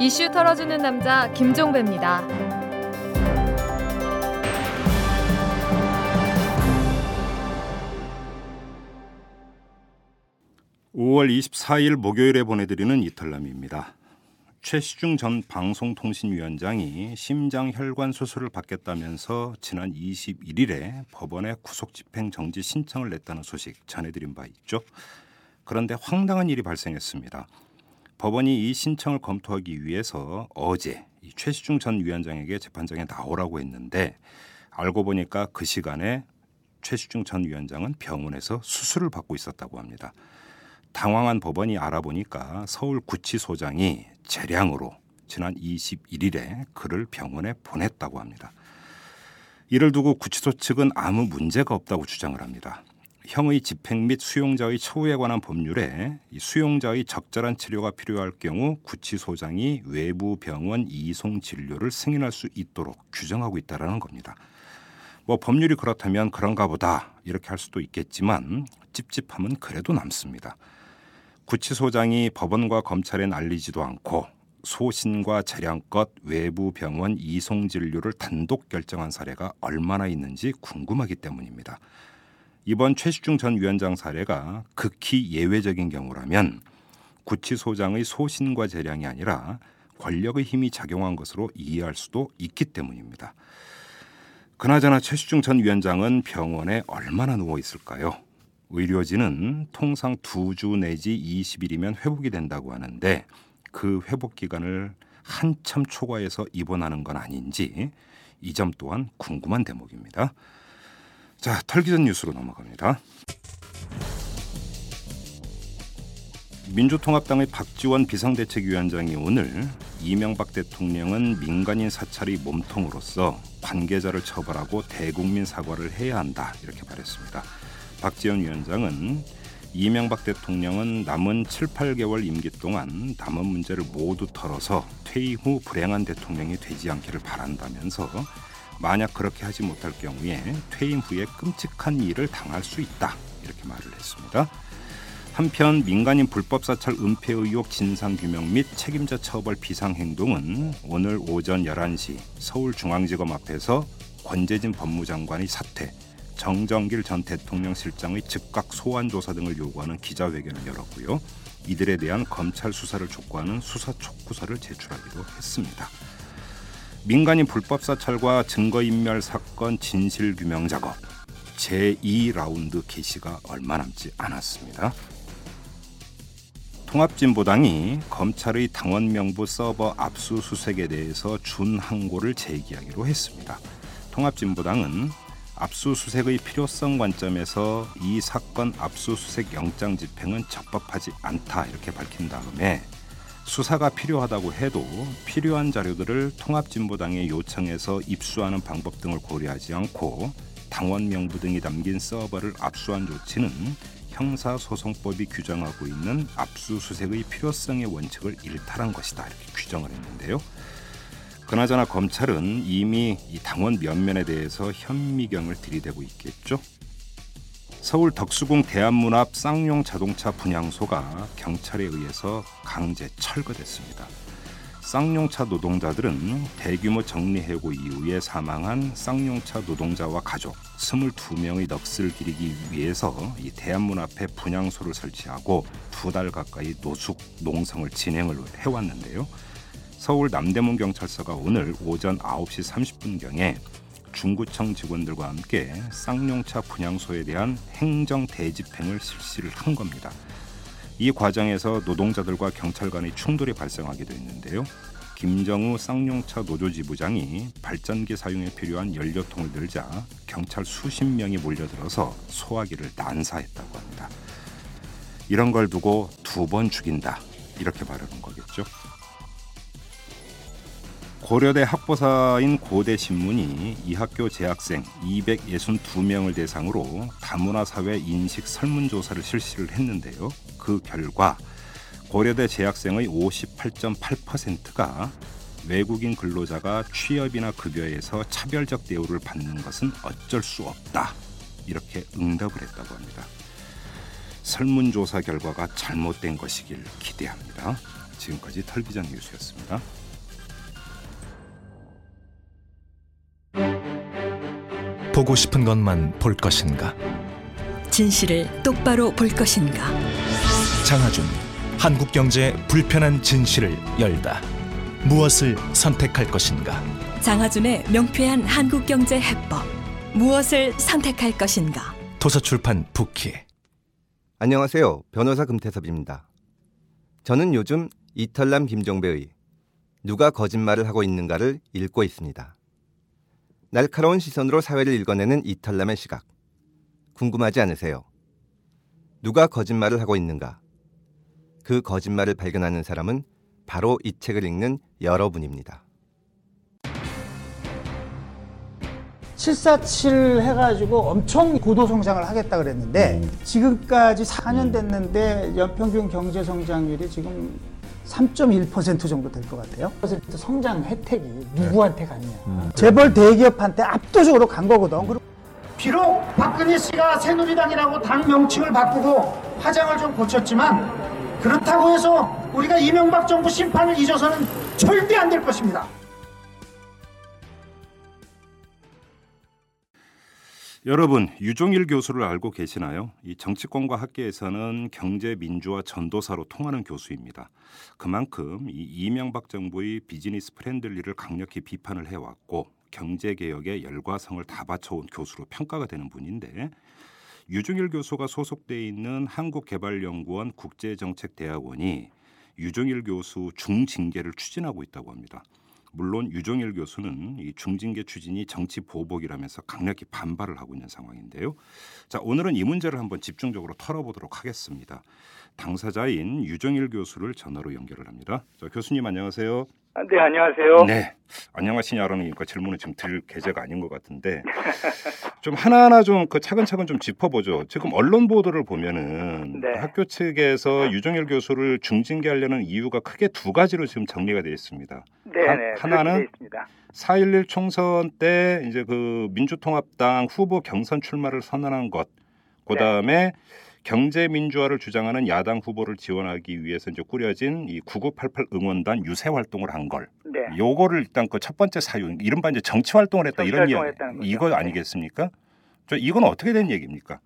이슈 털어주는 남자 김종배입니다. 5월 24일 목요일에 보내드리는 이탈남입니다. 최시중 전 방송통신위원장이 심장혈관 수술을 받겠다면서 지난 21일에 법원에 구속집행 정지 신청을 냈다는 소식 전해드린 바 있죠. 그런데 황당한 일이 발생했습니다. 법원이 이 신청을 검토하기 위해서 어제 최시중 전 위원장에게 재판장에 나오라고 했는데 알고 보니까 그 시간에 최시중 전 위원장은 병원에서 수술을 받고 있었다고 합니다. 당황한 법원이 알아보니까 서울 구치소장이 재량으로 지난 21일에 그를 병원에 보냈다고 합니다. 이를 두고 구치소 측은 아무 문제가 없다고 주장을 합니다. 형의 집행 및 수용자의 처우에 관한 법률에 수용자의 적절한 치료가 필요할 경우 구치소장이 외부 병원 이송 진료를 승인할 수 있도록 규정하고 있다라는 겁니다. 뭐 법률이 그렇다면 그런가 보다 이렇게 할 수도 있겠지만 찝찝함은 그래도 남습니다. 구치소장이 법원과 검찰에 알리지도 않고 소신과 재량껏 외부 병원 이송 진료를 단독 결정한 사례가 얼마나 있는지 궁금하기 때문입니다. 이번 최시중 전 위원장 사례가 극히 예외적인 경우라면 구치소장의 소신과 재량이 아니라 권력의 힘이 작용한 것으로 이해할 수도 있기 때문입니다. 그나저나 최시중 전 위원장은 병원에 얼마나 누워 있을까요? 의료진은 통상 두 주 내지 20일이면 회복이 된다고 하는데 그 회복 기간을 한참 초과해서 입원하는 건 아닌지 이 점 또한 궁금한 대목입니다. 자, 털기 전 뉴스로 넘어갑니다. 민주통합당의 박지원 비상대책위원장이 오늘 이명박 대통령은 민간인 사찰이 몸통으로서 관계자를 처벌하고 대국민 사과를 해야 한다 이렇게 말했습니다. 박지원 위원장은 이명박 대통령은 남은 7, 8개월 임기 동안 남은 문제를 모두 털어서 퇴임 후 불행한 대통령이 되지 않기를 바란다면서 만약 그렇게 하지 못할 경우에 퇴임 후에 끔찍한 일을 당할 수 있다 이렇게 말을 했습니다. 한편 민간인 불법 사찰 은폐 의혹 진상 규명 및 책임자 처벌 비상 행동은 오늘 오전 11시 서울중앙지검 앞에서 권재진 법무장관이 사퇴, 정정길 전 대통령 실장의 즉각 소환 조사 등을 요구하는 기자회견을 열었고요. 이들에 대한 검찰 수사를 촉구하는 수사 촉구서를 제출하기도 했습니다. 민간인 불법 사찰과 증거인멸 사건 진실 규명 작업 제2라운드 개시가 얼마 남지 않았습니다. 통합진보당이 검찰의 당원 명부 서버 압수수색에 대해서 준항고를 제기하기로 했습니다. 통합진보당은 압수수색의 필요성 관점에서 이 사건 압수수색 영장 집행은 적법하지 않다 이렇게 밝힌 다음에 수사가 필요하다고 해도 필요한 자료들을 통합진보당에 요청해서 입수하는 방법 등을 고려하지 않고 당원 명부 등이 담긴 서버를 압수한 조치는 형사소송법이 규정하고 있는 압수수색의 필요성의 원칙을 일탈한 것이다 이렇게 규정을 했는데요. 그나저나 검찰은 이미 이 당원 면면에 대해서 현미경을 들이대고 있겠죠. 서울 덕수궁 대한문 앞 쌍용 자동차 분향소가 경찰에 의해서 강제 철거됐습니다. 쌍용차 노동자들은 대규모 정리해고 이후에 사망한 쌍용차 노동자와 가족 22명의 넋을 기리기 위해서 이 대한문 앞에 분향소를 설치하고 두 달 가까이 노숙 농성을 진행을 해왔는데요. 서울 남대문 경찰서가 오늘 오전 9시 30분경에 중구청 직원들과 함께 쌍용차 분향소에 대한 행정 대집행을 실시를 한 겁니다. 이 과정에서 노동자들과 경찰 간의 충돌이 발생하기도 했는데요. 김정우 쌍용차 노조 지부장이 발전기 사용에 필요한 연료통을 들자 경찰 수십 명이 몰려들어서 소화기를 난사했다고 합니다. 이런 걸 두고 두 번 죽인다 이렇게 말하는 거겠죠. 고려대 학보사인 고대 신문이 이 학교 재학생 262명을 대상으로 다문화 사회 인식 설문조사를 실시를 했는데요. 그 결과 고려대 재학생의 58.8%가 외국인 근로자가 취업이나 급여에서 차별적 대우를 받는 것은 어쩔 수 없다. 이렇게 응답을 했다고 합니다. 설문조사 결과가 잘못된 것이길 기대합니다. 지금까지 털기전 뉴스였습니다. 보고 싶은 것만 볼 것인가? 진실을 똑바로 볼 것인가? 장하준 한국 경제의 불편한 진실을 열다. 무엇을 선택할 것인가? 장하준의 명쾌한 한국 경제 해법. 무엇을 선택할 것인가? 도서출판 부키. 안녕하세요. 변호사 금태섭입니다. 저는 요즘 이털남 김종배의 누가 거짓말을 하고 있는가를 읽고 있습니다. 날카로운 시선으로 사회를 읽어내는 이털남의 시각. 궁금하지 않으세요? 누가 거짓말을 하고 있는가? 그 거짓말을 발견하는 사람은 바로 이 책을 읽는 여러분입니다. 747 해가지고 엄청 고도 성장을 하겠다 그랬는데 지금까지 4년 됐는데 연평균 경제 성장률이 지금 3.1% 정도 될 것 같아요. 그래서 성장 혜택이 누구한테 갔냐? 재벌 대기업한테 압도적으로 간 거거든. 그리고 비록 박근혜 씨가 새누리당이라고 당 명칭을 바꾸고 화장을 좀 고쳤지만 그렇다고 해서 우리가 이명박 정부 심판을 잊어서는 절대 안 될 것입니다. 여러분 유종일 교수를 알고 계시나요? 이 정치권과 학계에서는 경제 민주화 전도사로 통하는 교수입니다. 그만큼 이 이명박 정부의 business friendly를 강력히 비판을 해왔고 경제 개혁에 열과성을 다 바쳐온 교수로 평가가 되는 분인데 유종일 교수가 소속돼 있는 한국개발연구원 국제정책대학원이 유종일 교수 중징계를 추진하고 있다고 합니다. 물론 유종일 교수는 이 중징계 추진이 정치 보복이라면서 강력히 반발을 하고 있는 상황인데요. 자, 오늘은 이 문제를 한번 집중적으로 털어보도록 하겠습니다. 당사자인 유종일 교수를 전화로 연결을 합니다. 자, 교수님 안녕하세요. 아, 네, 안녕하세요. 네, 안녕하시냐라는 그 질문은 지금 들 계제가 아닌 것 같은데 좀 하나하나 좀 그 차근차근 좀 짚어보죠. 지금 언론 보도를 보면은 네. 학교 측에서 유종일 교수를 중징계하려는 이유가 크게 두 가지로 지금 정리가 되어 있습니다. 네, 하- 네. 하나는 있습니다. 4.11 총선 때 이제 그 민주통합당 후보 경선 출마를 선언한 것, 그 다음에 경제 민주화를 주장하는 야당 후보를 지원하기 위해서 이제 꾸려진 이 9988 응원단 유세 활동을 한 걸. 네. 요거를 일단 그 첫 번째 사유, 이른바 이제 정치 활동을 했다 정치 이런 이야기. 이거 네. 아니겠습니까? 저 이건 어떻게 된 얘기입니까?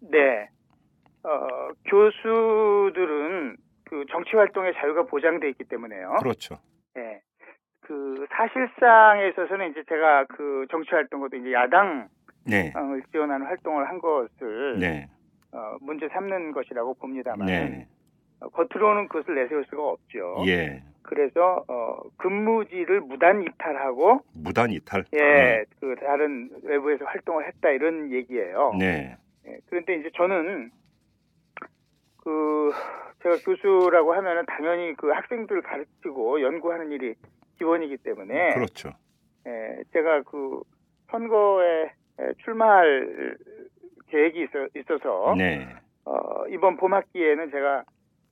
네. 어, 교수들은 그 정치 활동의 자유가 보장돼 있기 때문에요. 그렇죠. 네. 그 사실상에 있어서는 이제 제가 그 정치 활동도 이제 야당을 네, 지원하는 활동을 한 것을 네, 어, 문제 삼는 것이라고 봅니다만 네, 어, 겉으로는 그것을 내세울 수가 없죠. 예, 그래서 어, 근무지를 무단 이탈하고 무단 이탈. 예, 그 다른 외부에서 활동을 했다 이런 얘기예요. 네, 예, 그런데 이제 저는 그 제가 교수라고 하면은 당연히 그 학생들을 가르치고 연구하는 일이 기본이기 때문에 그렇죠. 예, 제가 그 선거에 에, 출마할 계획이 있어, 있어 서 네, 어, 이번 봄 학기에는 제가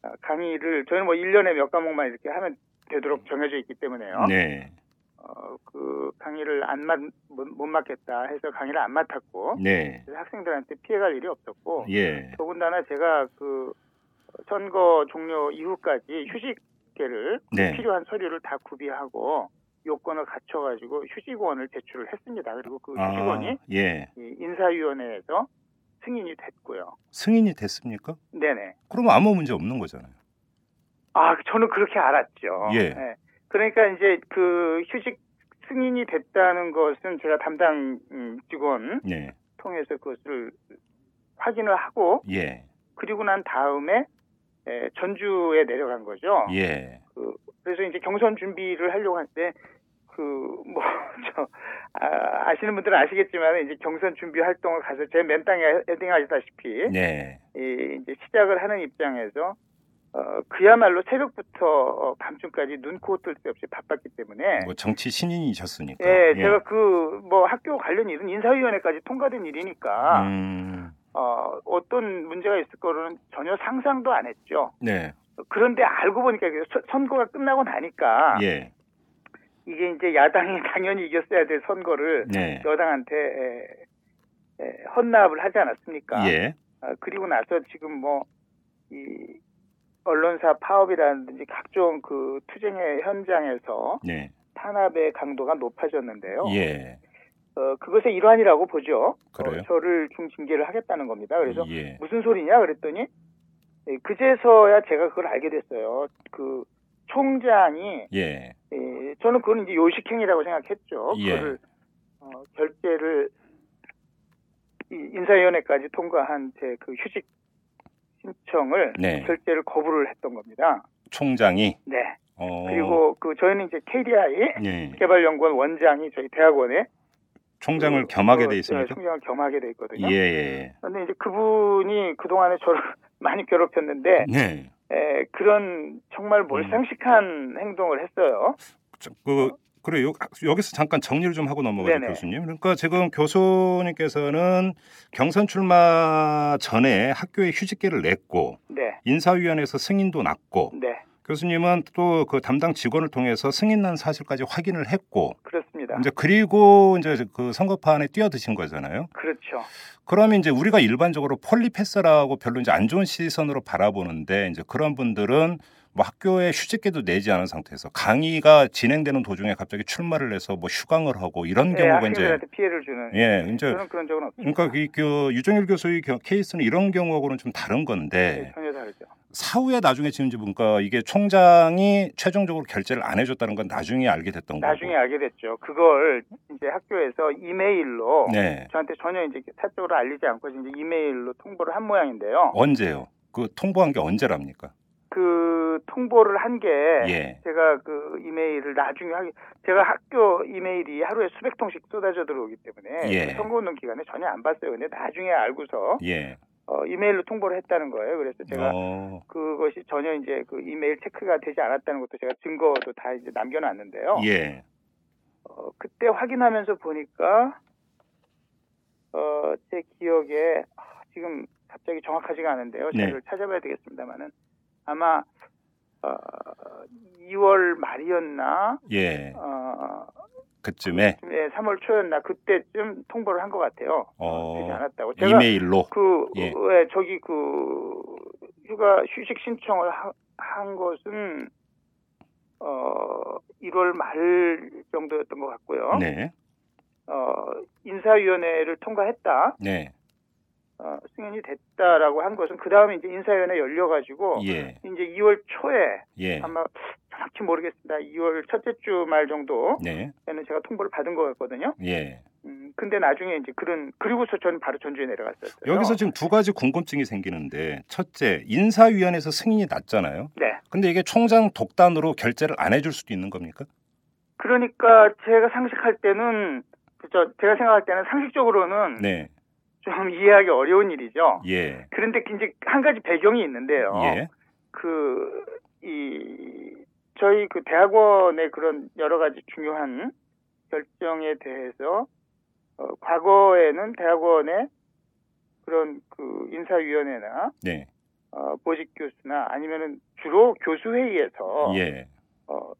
아, 강의를 저는 뭐 1년에 몇 과목만 이렇게 하면 되도록 정해져 있기 때문에요. 네, 어, 그 강의를 안 맡, 못, 못 맡겠다 해서 강의를 안 맡았고 네, 학생들한테 피해갈 일이 없었고 예, 더군다나 제가 그 선거 종료 이후까지 휴직계를 네. 필요한 서류를 다 구비하고 요건을 갖춰가지고 휴직원을 제출을 했습니다. 그리고 그 휴직원이 아, 예, 이 인사위원회에서 승인이 됐고요. 승인이 됐습니까? 네네. 그러면 아무 문제 없는 거잖아요. 아, 저는 그렇게 알았죠. 예. 네. 그러니까 이제 그 휴직 승인이 됐다는 것은 제가 담당 음, 직원 네, 통해서 그것을 확인을 하고 예, 그리고 난 다음에 에, 전주에 내려간 거죠. 예, 그, 그래서 이제 경선 준비를 하려고 하는데 그뭐 저 아, 시는 분들은 아시겠지만 이제 경선 준비 활동을 가서 제 맨 땅에 헤딩하시다시피 네, 이, 이제 시작을 하는 입장에서 어, 그야말로 새벽부터 어, 밤중까지 눈코 뜰 새 없이 바빴기 때문에 뭐 정치 신인이셨으니까. 예, 제가 그 뭐 학교 관련 일은 인사위원회까지 통과된 일이니까 음, 어, 어떤 문제가 있을 거로는 전혀 상상도 안 했죠. 네, 그런데 알고 보니까 선거가 끝나고 나니까 예, 이게 이제 야당이 당연히 이겼어야 될 선거를 네, 여당한테 에, 에, 헌납을 하지 않았습니까? 예, 아, 그리고 나서 지금 뭐 이 언론사 파업이라든지 각종 그 투쟁의 현장에서 네. 탄압의 강도가 높아졌는데요. 예. 어, 그것의 일환이라고 보죠. 그래요? 어, 저를 중징계를 하겠다는 겁니다. 그래서 예. 무슨 소리냐 그랬더니 예, 그제서야 제가 그걸 알게 됐어요. 그 총장이 예. 예, 저는 그건 이제 요식행위라고 생각했죠. 예. 그거를 어, 결재를 이 인사위원회까지 통과한 제 그 휴직 신청을 네. 결재를 거부를 했던 겁니다. 총장이 네. 어. 그리고 그 저희는 이제 KDI 예. 개발연구원 원장이 저희 대학원에 총장을 그, 겸하게 어, 돼 네, 있습니까? 총장을 겸하게 돼 있거든요. 예, 예. 근데 이제 그분이 그 동안에 저를 많이 괴롭혔는데 네. 에, 그런 정말 몰상식한 행동을 했어요. 저, 그 그래요. 여기서 잠깐 정리를 좀 하고 넘어가죠, 네네. 교수님. 그러니까 지금 교수님께서는 경선 출마 전에 학교에 휴직계를 냈고 네. 인사위원회에서 승인도 났고 네. 교수님은 또 그 담당 직원을 통해서 승인난 사실까지 확인을 했고 그렇습니다. 이제 그리고 이제 그 선거판에 뛰어드신 거잖아요. 그렇죠. 그러면 이제 우리가 일반적으로 폴리패스라고 별로 이제 안 좋은 시선으로 바라보는데 이제 그런 분들은 뭐 학교에 휴직계도 내지 않은 상태에서 강의가 진행되는 도중에 갑자기 출마를 해서 뭐 휴강을 하고 이런 네, 경우가 이제 피해를 주는. 예, 이제 저는 그런 적은 없습니다. 그러니까 이, 그 유정일 교수의 겨- 케이스는 이런 경우하고는 좀 다른 네, 건데 전혀 다르죠. 사후에 나중에 지금 보니까 이게 총장이 최종적으로 결재를 안 해줬다는 건 나중에 알게 됐던 거고. 나중에 알게 됐죠. 그걸 이제 학교에서 이메일로 네. 저한테 전혀 이제 사적으로 알리지 않고 이제 이메일로 통보를 한 모양인데요. 언제요? 그 통보한 게 언제랍니까? 그 통보를 한게 예. 제가 그 이메일을 나중에 하기 제가 학교 이메일이 하루에 수백 통씩 쏟아져 들어오기 때문에 예. 그 선거 운동 기간에 전혀 안 봤어요. 근데 나중에 알고서 예. 어, 이메일로 통보를 했다는 거예요. 그래서 제가 어, 그것이 전혀 이제 그 이메일 체크가 되지 않았다는 것도 제가 증거도 다 이제 남겨놨는데요. 예. 어, 그때 확인하면서 보니까 어, 제 기억에 아, 지금 갑자기 정확하지가 않은데요. 네. 자료를 찾아봐야 되겠습니다만은 아마 어, 2월 말이었나 예. 어, 그쯤에 예, 3월 초였나 그때쯤 통보를 한 것 같아요. 어, 되지 않았다고. 제가 이메일로 그 예. 왜 저기 그 휴가 휴직 신청을 하- 한 것은 어 1월 말 정도였던 것 같고요. 네. 어 인사위원회를 통과했다. 네. 어, 승인이 됐다라고 한 것은 그 다음에 이제 인사위원회 열려가지고 예. 이제 2월 초에 예. 아마 정확히 모르겠습니다. 2월 첫째 주 말 정도에는 네. 제가 통보를 받은 것 같거든요. 예. 음, 근데 나중에 이제 그런 그리고서 저는 바로 전주에 내려갔었어요. 여기서 지금 두 가지 궁금증이 생기는데 첫째, 인사위원회에서 승인이 났잖아요. 네. 근데 이게 총장 독단으로 결재를 안 해줄 수도 있는 겁니까? 그러니까 제가 상식할 때는 그저 제가 생각할 때는 상식적으로는 네. 좀 이해하기 어려운 일이죠. 예. 그런데 이제 한 가지 배경이 있는데요. 예. 그, 이, 저희 그 대학원의 그런 여러 가지 중요한 결정에 대해서, 어, 과거에는 대학원의 그런 그 인사위원회나, 네. 어, 보직 교수나 아니면은 주로 교수회의에서, 예. 어,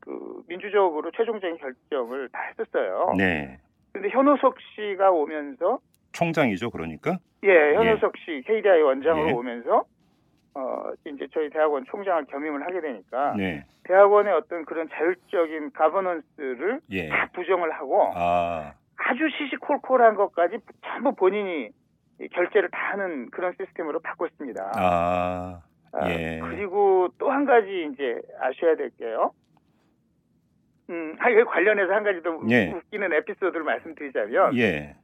그 민주적으로 최종적인 결정을 다 했었어요. 네. 근데 현호석 씨가 오면서 총장이죠, 그러니까. 예, 현우석 씨 KDI 원장으로 예. 오면서 어 이제 저희 대학원 총장을 겸임을 하게 되니까 네. 대학원의 어떤 그런 자율적인 가버넌스를 예. 다 부정을 하고 아, 아주 시시콜콜한 것까지 전부 본인이 이 결제를 다 하는 그런 시스템으로 바꿨습니다. 아, 아, 예. 그리고 또 한 가지 이제 아셔야 될 게요. 음, 아, 관련해서 한 가지 더 예. 웃기는 에피소드를 말씀드리자면, 예.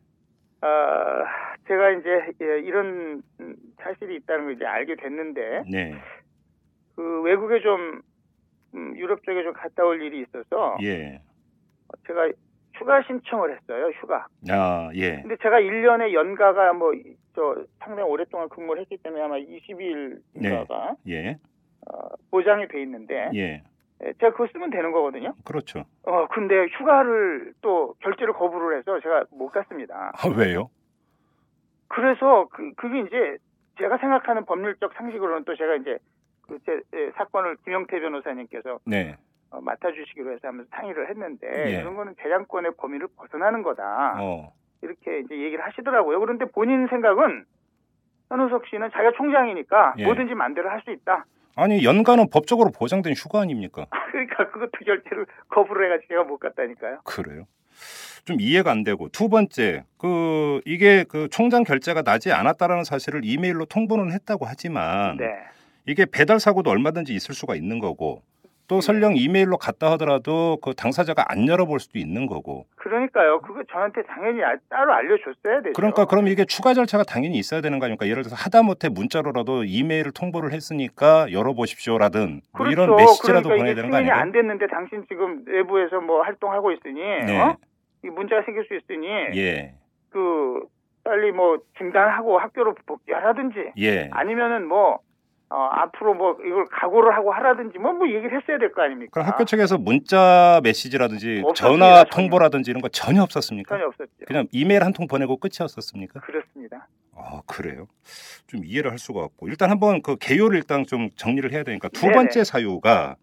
아, 제가 이제 예, 이런 음, 사실이 있다는 걸 이제 알게 됐는데 네. 그 외국에 좀 음, 유럽 쪽에 좀 갔다 올 일이 있어서 예. 제가 휴가 신청을 했어요. 휴가. 아, 예. 근데 제가 1년에 연가가 뭐 저 상당히 오랫동안 근무를 했기 때문에 아마 22일인가가 예. 어, 보장이 돼 있는데 예. 예, 제가 그거 쓰면 되는 거거든요. 그렇죠. 어 근데 휴가를 또 결제를 거부를 해서 제가 못 갔습니다. 아, 왜요? 그래서 그 그게 이제 제가 생각하는 법률적 상식으로는 또 제가 이제 그제 사건을 김영태 변호사님께서 네. 어, 맡아주시기로 해서 하면서 상의를 했는데 예. 이런 거는 재량권의 범위를 벗어나는 거다 어. 이렇게 이제 얘기를 하시더라고요. 그런데 본인 생각은 현우석 씨는 자기가 총장이니까 예. 뭐든지 마음대로 할 수 있다. 아니 연간은 법적으로 보장된 휴가 아닙니까? 그러니까 그것도 결제를 거부를 해가지고 제가 못 갔다니까요. 그래요. 좀 이해가 안 되고 두 번째 그 이게 그 총장 결제가 나지 않았다라는 사실을 이메일로 통보는 했다고 하지만 네. 이게 배달 사고도 얼마든지 있을 수가 있는 거고 또 설령 이메일로 갔다 하더라도 그 당사자가 안 열어볼 수도 있는 거고 그러니까요. 그거 저한테 당연히 아- 따로 알려줬어야 되죠. 그러니까 그럼 이게 추가 절차가 당연히 있어야 되는 거 아닙니까? 예를 들어서 하다못해 문자로라도 이메일을 통보를 했으니까 열어보십시오라든 뭐 그렇죠. 이런 메시지라도 그러니까 보내야 되는 거 아니에요? 안 됐는데 당신 지금 외부에서 뭐 활동하고 있으니 네. 어? 이 문제가 생길 수 있으니 예, 그 빨리 뭐 중단하고 학교로 복귀하라든지 예. 아니면은 뭐 어, 앞으로 뭐 이걸 각오를 하고 하라든지 뭐, 뭐 얘기를 했어야 될 거 아닙니까? 그럼 학교 측에서 문자 메시지라든지 전화. 통보라든지 이런 거 전혀 없었습니까? 전혀 없었죠. 그냥 이메일 한 통 보내고 끝이었었습니까? 그렇습니다. 아 그래요. 좀 이해를 할 수가 없고 일단 한번 그 개요를 일단 좀 정리를 해야 되니까 두 네네. 번째 사유가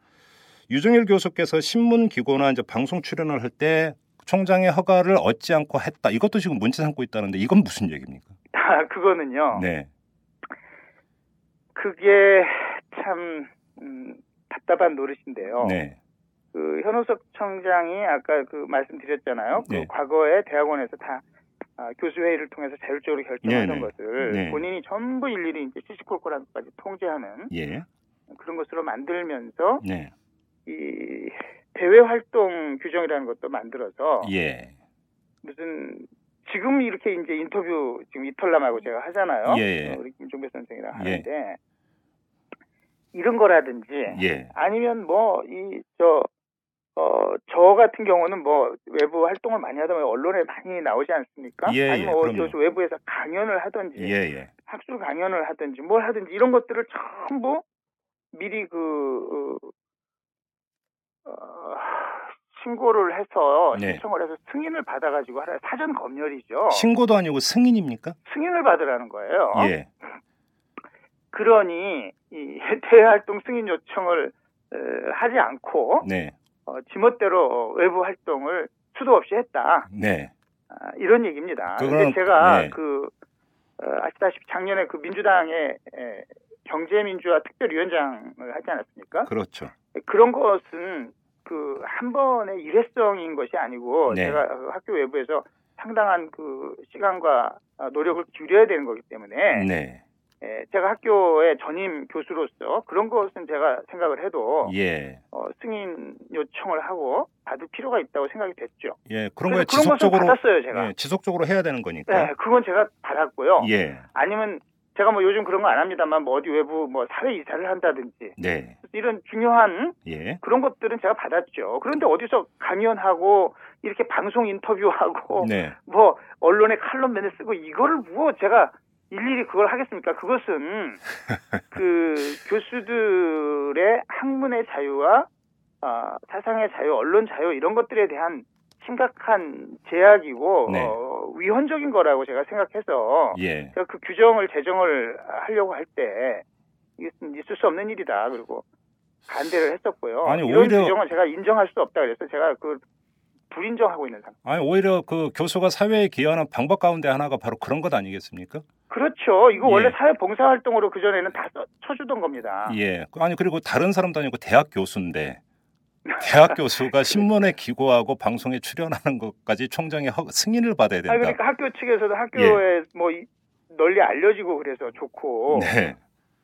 유정일 교수께서 신문 기고나 이제 방송 출연을 할 때 총장의 허가를 얻지 않고 했다. 이것도 지금 문제 삼고 있다는데 이건 무슨 얘기입니까? 아, 그거는요. 네, 그게 참 음, 답답한 노릇인데요. 네, 그 현우석 청장이 아까 그 말씀드렸잖아요. 그 네. 과거에 대학원에서 다 아, 교수 회의를 통해서 자율적으로 결정하는 네네. 것을 네. 본인이 전부 일일이 이제 시시콜콜한 것까지 통제하는 예, 그런 것으로 만들면서 네, 이 대외 활동 규정이라는 것도 만들어서 예, 무슨 지금 이렇게 이제 인터뷰 지금 이털남하고 제가 하잖아요. 예, 예. 어, 우리 김종배 선생이랑 예. 하는데 이런 거라든지 예, 아니면 뭐 이 저 어, 저 같은 경우는 뭐 외부 활동을 많이 하다 보면 언론에 많이 나오지 않습니까? 예, 예, 아니면 어디 그럼요. 어디서 외부에서 강연을 하든지 예, 예, 학술 강연을 하든지 뭘 하든지 이런 것들을 전부 미리 그 어, 어, 신고를 해서 네. 신청을 해서 승인을 받아가지고 하라 사전 검열이죠. 신고도 아니고 승인입니까? 승인을 받으라는 거예요. 예, 그러니 이 대활동 승인 요청을 에, 하지 않고 네, 어, 지멋대로 외부 활동을 수도 없이 했다. 네, 아, 이런 얘기입니다. 근데 제가 네. 그 어, 아시다시피 작년에 그 민주당의 에, 경제민주화 특별위원장을 하지 않았습니까? 그렇죠. 그런 것은 그 한 번의 일회성인 것이 아니고 네. 제가 그 학교 외부에서 상당한 그 시간과 아, 노력을 기울여야 되는 거기 때문에 네, 예, 제가 학교의 전임 교수로서 그런 것은 제가 생각을 해도 예, 어, 승인 요청을 하고 받을 필요가 있다고 생각이 됐죠. 예, 그런 거에 지속적으로 받았어요, 제가. 예, 지속적으로 해야 되는 거니까. 네, 그건 제가 받았고요. 예, 아니면 제가 뭐 요즘 그런 거 안 합니다만 뭐 어디 외부 뭐 사회 이사를 한다든지 네, 이런 중요한 예, 그런 것들은 제가 받았죠. 그런데 어디서 강연하고 이렇게 방송 인터뷰하고 네, 뭐 언론에 칼럼 맨날 쓰고 이거를 뭐 제가 일일이 그걸 하겠습니까? 그것은 그 교수들의 학문의 자유와 아, 사상의 자유, 언론 자유 이런 것들에 대한 심각한 제약이고 네. 어, 위헌적인 거라고 제가 생각해서 예, 제가 그 규정을 제정을 하려고 할 때 있을 수 없는 일이다. 그리고 반대를 했었고요. 아니, 이런 오히려- 규정을 제가 인정할 수 없다. 그래서 제가 그 불인정하고 있는 상태. 아니 오히려 그 교수가 사회에 기여하는 방법 가운데 하나가 바로 그런 것 아니겠습니까? 그렇죠. 이거 예. 원래 사회 봉사 활동으로 그 전에는 다 써- 쳐주던 겁니다. 예, 아니 그리고 다른 사람도 아니고 대학 교수인데 대학 교수가 신문에 기고하고 방송에 출연하는 것까지 총장의 허- 승인을 받아야 된다. 아니, 그러니까 학교 측에서도 학교에 뭐 이- 널리 알려지고 그래서 좋고 네,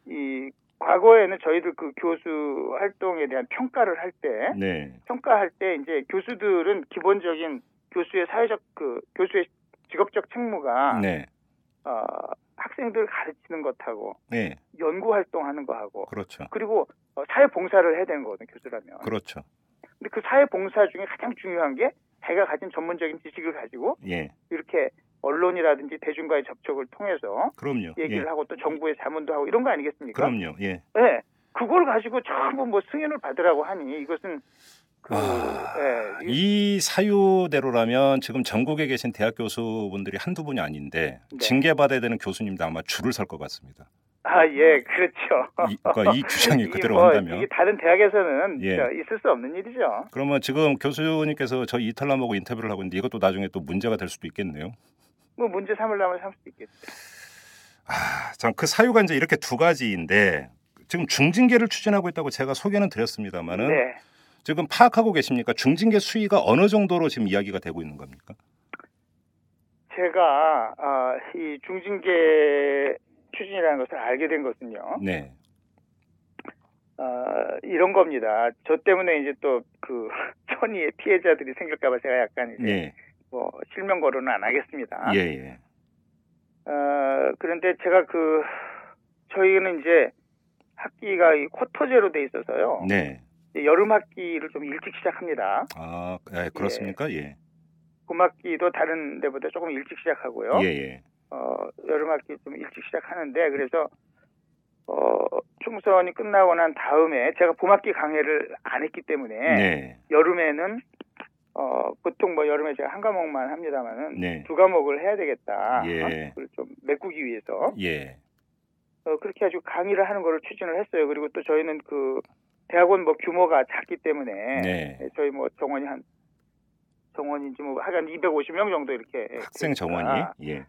이 과거에는 저희들 그 교수 활동에 대한 평가를 할 때 네, 평가할 때 이제 교수들은 기본적인 교수의 사회적 그 교수의 직업적 책무가 네, 어, 학생들 가르치는 것하고 네, 연구 활동하는 거하고 그렇죠, 그리고 어, 사회 봉사를 해야 되는 거거든요 교수라면. 그렇죠. 근데 그 사회 봉사 중에 가장 중요한 게 자기가 가진 전문적인 지식을 가지고 예, 이렇게 언론이라든지 대중과의 접촉을 통해서 그럼요. 얘기를 예, 하고 또 정부의 자문도 하고 이런 거 아니겠습니까? 그럼요. 예. 네, 그걸 가지고 전부 뭐 승인을 받으라고 하니 이것은 그 아, 예, 이- 이 사유대로라면 지금 전국에 계신 대학 교수분들이 한두 분이 아닌데 네. 징계받아야 되는 교수님도 아마 줄을 설 것 같습니다. 아, 예, 그렇죠. 이, 그러니까 이 규정이 그대로 뭐 한다면 이게 다른 대학에서는 예. 저 있을 수 없는 일이죠. 그러면 지금 교수님께서 저희 이탈남하고 인터뷰를 하고 있는데 이것도 나중에 또 문제가 될 수도 있겠네요. 뭐 문제 삼으려면 삼을 수 있겠죠. 아, 참 그 사유가 이제 이렇게 두 가지인데 지금 중징계를 추진하고 있다고 제가 소개는 드렸습니다만은 네. 지금 파악하고 계십니까? 중징계 수위가 어느 정도로 지금 이야기가 되고 있는 겁니까? 제가 아, 이 중징계 추진이라는 것을 알게 된 것은요. 네. 아, 이런 겁니다. 저 때문에 이제 또 그 천의의 피해자들이 생길까봐 제가 약간 이제 예. 뭐 실명 거론은 안 하겠습니다. 예, 예. 어, 그런데 제가 그 저희는 이제 학기가 이 쿼터제로 돼 있어서요. 네. 여름 학기를 좀 일찍 시작합니다. 아, 예, 그렇습니까? 예. 봄 학기도 다른 데보다 조금 일찍 시작하고요. 예, 예. 어, 여름 학기 좀 일찍 시작하는데 그래서 어, 총선이 끝나고 난 다음에 제가 봄 학기 강의를 안 했기 때문에 네. 여름에는 어, 보통 뭐 여름에 제가 한 과목만 합니다만은 네. 두 과목을 해야 되겠다. 예. 어? 그걸 좀 메꾸기 위해서 예. 어, 그렇게 아주 강의를 하는 거를 추진을 했어요. 그리고 또 저희는 그 대학원 뭐 규모가 작기 때문에 네. 저희 뭐 정원이 한 정원인지 뭐 하여간 250명 정도 이렇게 학생 정원이 예.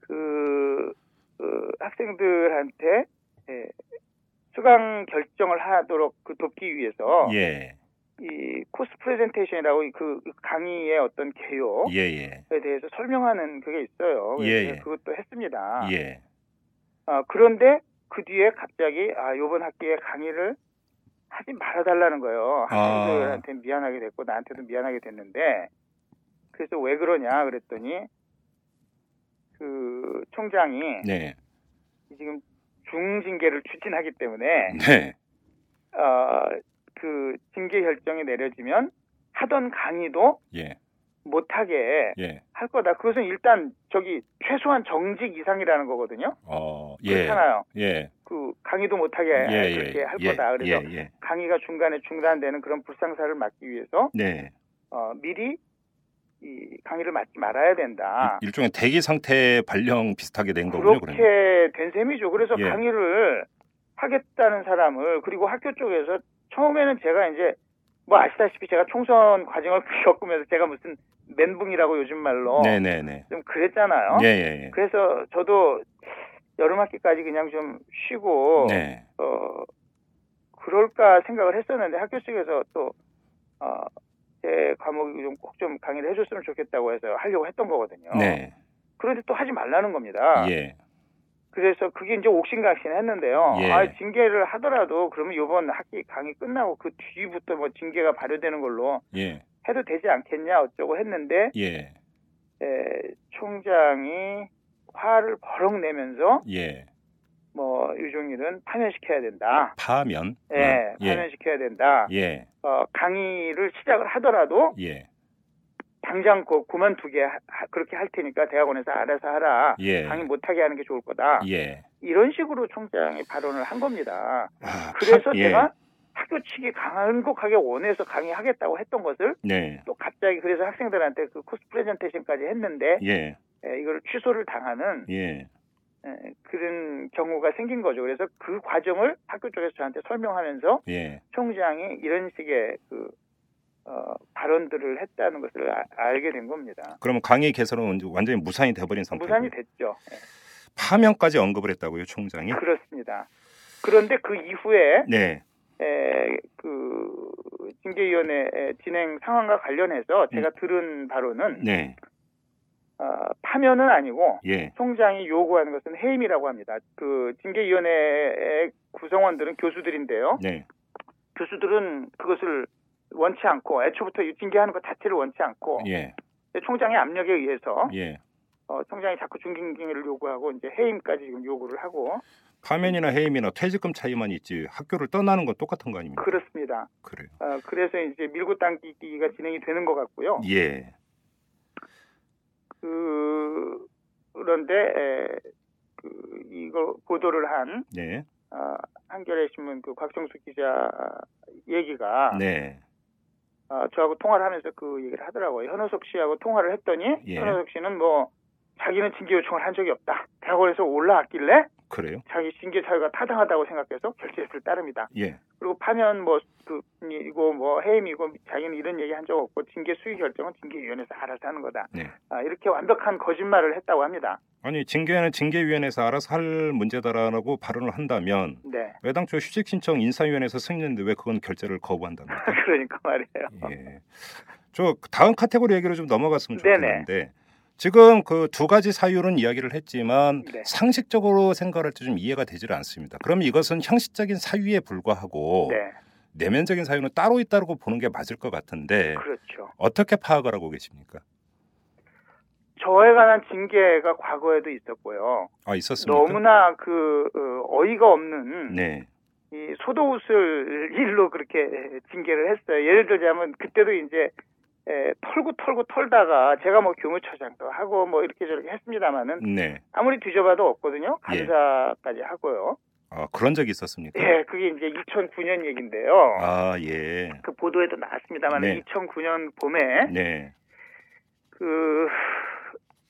그, 그 학생들한테 예, 수강 결정을 하도록 그 돕기 위해서 예. 이 코스 프레젠테이션이라고 이그 강의의 어떤 개요에 예, 예. 대해서 설명하는 그게 있어요. 예, 제가 예. 그것도 했습니다. 예. 아, 그런데 그 뒤에 갑자기 아 요번 학기에 강의를 하지 말아달라는 거예요. 아. 학생들한테 미안하게 됐고 나한테도 미안하게 됐는데 그래서 왜 그러냐 그랬더니 그 총장이 네. 지금 중징계를 추진하기 때문에 네. 어그 징계 결정이 내려지면 하던 강의도 예. 못하게 예. 할 거다. 그것은 일단 저기 최소한 정직 이상이라는 거거든요. 어, 예. 그렇잖아요. 예. 그 강의도 못하게 예, 예. 그렇게 할 예. 거다. 그래서 예, 예. 강의가 중간에 중단되는 그런 불상사를 막기 위해서 네. 어, 미리 이 강의를 맞지 말아야 된다. 일- 일종의 대기 상태 발령 비슷하게 된 거군요. 그렇게 된 셈이죠. 그래서 예. 강의를 하겠다는 사람을 그리고 학교 쪽에서 처음에는 제가 이제 뭐 아시다시피 제가 총선 과정을 겪으면서 제가 무슨 멘붕이라고 요즘 말로 네, 네, 네. 좀 그랬잖아요. 예, 예, 예. 그래서 저도 여름 학기까지 그냥 좀 쉬고 네. 어 그럴까 생각을 했었는데 학교 측에서 또어제 과목이 좀 꼭 좀 강의를 해줬으면 좋겠다고 해서 하려고 했던 거거든요. 네. 그런데 또 하지 말라는 겁니다. 예. 그래서 그게 이제 옥신각신 했는데요. 예. 아, 징계를 하더라도 그러면 이번 학기 강의 끝나고 그 뒤부터 뭐 징계가 발효되는 걸로 예. 해도 되지 않겠냐 어쩌고 했는데 예. 에, 총장이 화를 버럭 내면서 예. 뭐 유종일은 파면시켜야 된다. 파면. 예, 어, 예. 파면시켜야 된다. 예. 어, 강의를 시작을 하더라도 예. 당장 그 그만두게 하- 하- 그렇게 할 테니까 대학원에서 알아서 하라. 예. 강의 못하게 하는 게 좋을 거다. 예. 이런 식으로 총장이 발언을 한 겁니다. 아, 그래서 파- 예. 제가 학교 측이 강력하게 원해서 강의하겠다고 했던 것을 네. 또 갑자기 그래서 학생들한테 그 코스 프레젠테이션까지 했는데 예. 에, 이걸 취소를 당하는 예. 에, 그런 경우가 생긴 거죠. 그래서 그 과정을 학교 쪽에서 저한테 설명하면서 예. 총장이 이런 식의 그 어, 발언들을 했다는 것을 아- 알게 된 겁니다. 그러면 강의 개설은 완전히 무산이 돼버린 상태. 무산이 됐죠. 예, 파면까지 언급을 했다고요, 총장이? 그렇습니다. 그런데 그 이후에 네. 에, 그 징계위원회 진행 상황과 관련해서 제가 들은 바로는 네. 어, 파면은 아니고 예. 총장이 요구하는 것은 해임이라고 합니다. 그 징계위원회의 구성원들은 교수들인데요. 네. 교수들은 그것을 원치 않고 애초부터 이 징계하는 것 자체를 원치 않고 예. 총장의 압력에 의해서 예. 어, 총장이 자꾸 중징계를 요구하고 이제 해임까지 지금 요구를 하고 파면이나 해임이나 퇴직금 차이만 있지 학교를 떠나는 건 똑같은 거 아닙니까? 그렇습니다. 그래요. 어, 그래서 이제 밀고 당기기가 진행이 되는 것 같고요. 예. 그 그런데 에, 그 이거 보도를 한 네. 아, 한겨레 신문 그 곽정수 기자 얘기가 네. 아, 저하고 통화를 하면서 그 얘기를 하더라고요. 현호석 씨하고 통화를 했더니 예. 현호석 씨는 뭐 자기는 징계 요청을 한 적이 없다. 대학원에서 올라왔길래 그래요? 자기 징계 사유가 타당하다고 생각해서 결재했을 따릅니다. 예. 그리고 파면 뭐그 이거 뭐 해임이고 자기는 이런 얘기 한 적 없고 징계 수위 결정은 징계위원회에서 알아서 하는 거다. 네. 아, 이렇게 완벽한 거짓말을 했다고 합니다. 아니 징계는 징계위원회에서 알아서 할 문제다라고 발언을 한다면 네. 왜 당초 휴직 신청 인사위원회에서 승인했는데 왜 그건 결재를 거부한답니까? 그러니까 말이에요. 예. 저 다음 카테고리 얘기로 좀 넘어갔으면 네네. 좋겠는데 지금 그 두 가지 사유는 이야기를 했지만 네. 상식적으로 생각할 때 좀 이해가 되질 않습니다. 그럼 이것은 형식적인 사유에 불과하고 네. 내면적인 사유는 따로 있다고 보는 게 맞을 것 같은데 그렇죠. 어떻게 파악을 하고 계십니까? 저에 관한 징계가 과거에도 있었고요. 아 있었습니까? 너무나 그 어, 이가 없는 네. 이 소도웃을 일로 그렇게 징계를 했어요. 예를 들자면 그때도 이제 에, 털고 털고 털다가 제가 뭐 교무처장도 하고 뭐 이렇게 저렇게 했습니다마는 네. 아무리 뒤져봐도 없거든요. 예. 감사까지 하고요. 아 그런 적이 있었습니까? 예, 그게 이제 2009년 얘긴데요. 아 예. 그 보도에도 나왔습니다만 네. 2009년 봄에 네. 그,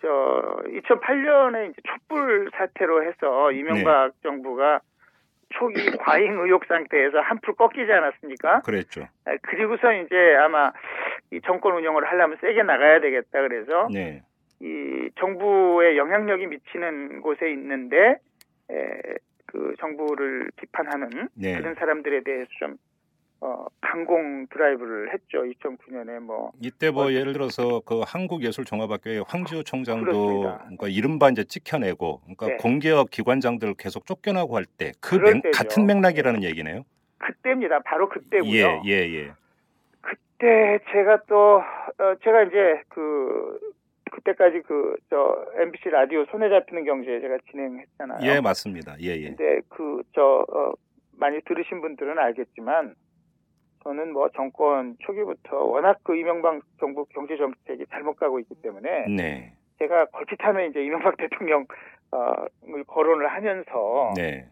저, 2008년에 이제 촛불 사태로 해서 이명박 네. 정부가 초기 과잉 의혹 상태에서 한풀 꺾이지 않았습니까? 그랬죠. 아, 그리고서 이제 아마 이 정권 운영을 하려면 세게 나가야 되겠다 그래서 네. 이 정부에 영향력이 미치는 곳에 있는데 에, 그 정부를 비판하는 네. 그런 사람들에 대해서 좀 어, 강공 드라이브를 했죠. 2009년에 뭐 이때 뭐 예를 들어서 그 한국예술종합학교의 황지호 총장도. 그러니까 이른바 이제 찍혀내고 그러니까 네. 공기업 기관장들 계속 쫓겨나고 할 때 그. 같은 맥락이라는 얘기네요. 그때입니다. 바로 그때고요. 예, 예, 예. 그때 제가 또 어, 제가 이제 그 그때까지 그 저 MBC 라디오 손에 잡히는 경제 제가 진행했잖아요. 예, 맞습니다. 예, 예. 근데 그저 어, 많이 들으신 분들은 알겠지만 저는 뭐 정권 초기부터 워낙 그 이명박 정부 경제 정책이 잘못 가고 있기 때문에 네. 제가 걸핏하면 이제 이명박 대통령 어을 거론을 하면서 네.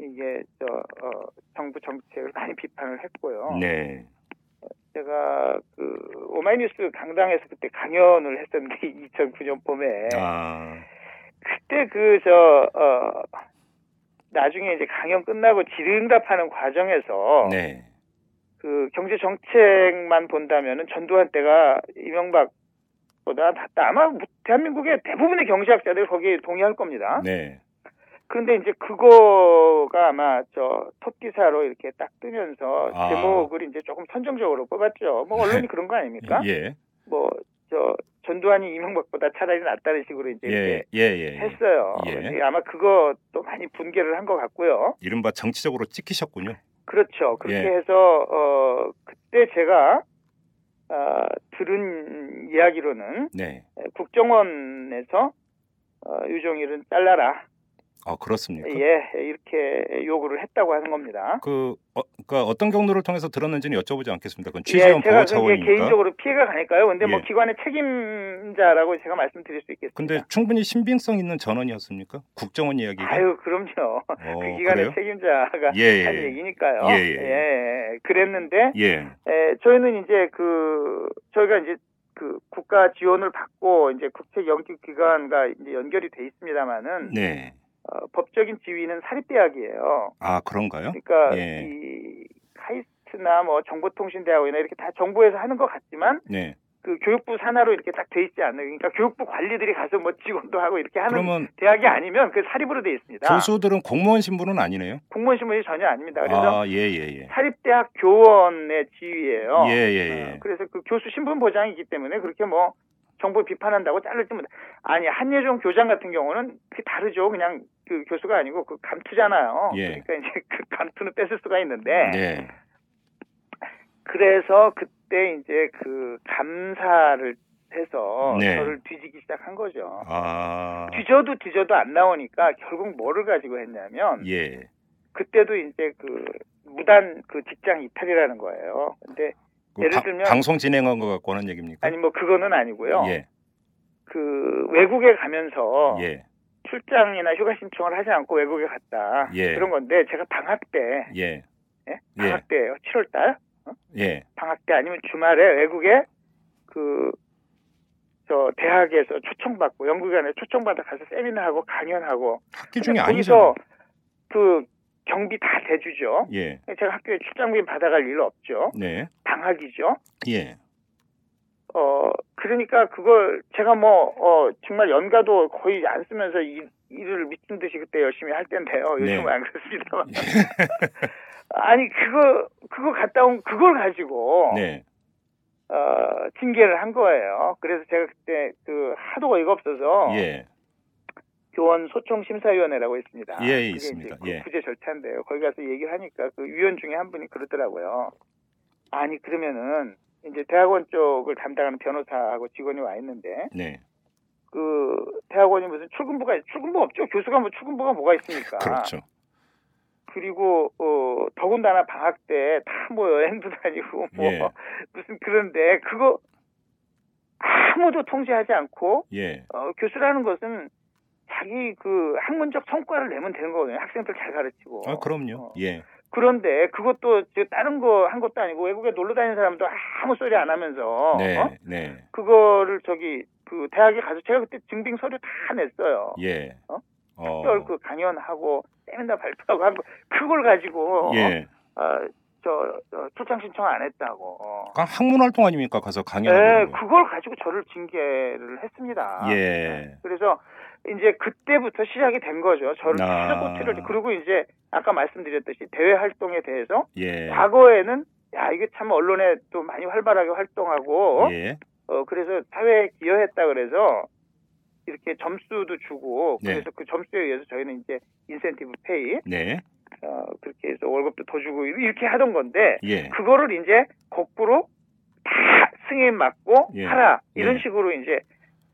이게 저 어, 정부 정책을 많이 비판을 했고요. 네. 제가 그 오마이뉴스 강당에서 그때 강연을 했었는데 2009년 봄에 아. 그때 그저 어, 나중에 이제 강연 끝나고 질의응답하는 과정에서 네. 그 경제 정책만 본다면은 전두환 때가 이명박보다 낫다. 아마 뭐 대한민국의 대부분의 경제학자들 거기에 동의할 겁니다. 네. 그런데 이제 그거가 아마 저 톱 기사로 이렇게 딱 뜨면서 아. 제목을 이제 조금 선정적으로 뽑았죠. 뭐 언론이 그런 거 아닙니까? 예. 뭐저 전두환이 이명박보다 차라리 낫다는 식으로 이제 예, 예, 예. 예. 했어요. 예. 아마 그것도 많이 분개를 한 것 같고요. 이른바 정치적으로 찍히셨군요. 그렇죠. 그렇게 예. 해서 어 그때 제가 어, 들은 이야기로는 네. 국정원에서 어, 유종일은 잘라라. 아, 그렇습니까? 예, 이렇게 요구를 했다고 하는 겁니다. 그 어, 그러니까 어떤 경로를 통해서 들었는지는 여쭤보지 않겠습니다. 그건 예, 취재원 제가 보호 차원이니까. 개인적으로 피해가 가니까요. 근데 뭐 예. 기관의 책임자라고 제가 말씀드릴 수 있겠습니다. 근데 충분히 신빙성 있는 전원이었습니까? 국정원 이야기가. 아유, 그럼요. 어, 그 기관의 그래요? 책임자가 예, 한 예. 얘기니까요. 예, 예. 예, 그랬는데 예. 에, 저희는 이제 그 저희가 이제 그 국가 지원을 받고 이제 국책 연구 기관과 이제 연결이 돼 있습니다만은 네. 어, 법적인 지위는 사립대학이에요. 아, 그런가요? 그러니까 예. 이 카이스트나 뭐 정보통신대학이나 이렇게 다 정부에서 하는 것 같지만 네. 그 교육부 산하로 이렇게 딱 돼 있지 않는 그러니까 교육부 관리들이 가서 뭐 직원도 하고 이렇게 하는 그러면 대학이 아니면 그 사립으로 돼 있습니다. 교수들은 공무원 신분은 아니네요. 공무원 신분이 전혀 아닙니다. 그래서 아, 예, 예, 예. 사립대학 교원의 지위예요. 예, 예, 예. 어, 그래서 그 교수 신분 보장이기 때문에 그렇게 뭐 정부 비판한다고 자를지 못. 아니 한예종 교장 같은 경우는 그 다르죠. 그냥 그 교수가 아니고 그 감투잖아요. 예. 그러니까 이제 그 감투는 뺏을 수가 있는데. 네. 그래서 그때 이제 그 감사를 해서 네. 저를 뒤지기 시작한 거죠. 아. 뒤져도 뒤져도 안 나오니까 결국 뭐를 가지고 했냐면 예. 그때도 이제 그 무단 그 직장 이탈이라는 거예요. 근데 그 예를 바- 들면- 방송 진행한 거 갖고 하는 얘기입니까? 아니 뭐 그거는 아니고요. 예. 그 외국에 가면서 예. 출장이나 휴가 신청을 하지 않고 외국에 갔다 예. 그런 건데 제가 방학 때 예. 예? 방학 때예요. 7월 달 예. 방학 때 아니면 주말에 외국에 그 저 대학에서 초청받고 연구기관에 초청받아 가서 세미나하고 강연하고 학기 중에 거기서 아니죠. 그 경비 다 대주죠. 예. 제가 학교에 출장비 받아갈 일 없죠. 네. 방학이죠. 예. 어 그러니까 그걸 제가 뭐 어 정말 연가도 거의 안 쓰면서 일, 일을 미친 듯이 그때 열심히 할 텐데요. 요즘은 네. 안 그렇습니다만. 아니 그거 그거 갔다 온 그걸 가지고 네. 어 징계를 한 거예요. 그래서 제가 그때 그 하도 어이가 없어서 예. 교원 소청 심사위원회라고 있습니다. 예, 예, 있습니다. 그 예. 구제 절차인데요. 거기 가서 얘기를 하니까 그 위원 중에 한 분이 그러더라고요. 아니 그러면은 이제 대학원 쪽을 담당하는 변호사하고 직원이 와 있는데 네. 그 대학원이 무슨 출근부가 출근부 없죠. 교수가 뭐 출근부가 뭐가 있습니까? 그렇죠. 그리고 어 더군다나 방학 때 다 뭐 여행도 다니고 뭐 예. 무슨 그런데 그거 아무도 통제하지 않고 예. 어, 교수라는 것은 자기 그 학문적 성과를 내면 되는 거거든요. 학생들 잘 가르치고. 아, 그럼요. 어. 예. 그런데 그것도 저 다른 거 한 것도 아니고 외국에 놀러 다니는 사람도 아무 소리 안 하면서 네. 어? 네. 그거를 저기 그 대학에 가서 제가 그때 증빙 서류 다 냈어요. 예. 어? 어. 특별 그 강연하고 세미나 발표하고 한 거 그걸 가지고 예. 어, 저, 저 출장 신청 안 했다고. 어. 그냥 학문 활동 아닙니까? 가서 네, 강연하고. 그걸 가지고 저를 징계를 했습니다. 예. 그래서 이제 그때부터 시작이 된 거죠. 저를 아. 계속 꼬투리를 그리고 이제 아까 말씀드렸듯이 대외 활동에 대해서 예. 과거에는 야 이게 참 언론에 또 많이 활발하게 활동하고 예. 어 그래서 사회에 기여했다 그래서 이렇게 점수도 주고 네. 그래서 그 점수에 의해서 저희는 이제 인센티브 페이 네. 어 그렇게 해서 월급도 더 주고 이렇게 하던 건데 예. 그거를 이제 거꾸로 다 승인 맞고 예. 하라 이런 예. 식으로 이제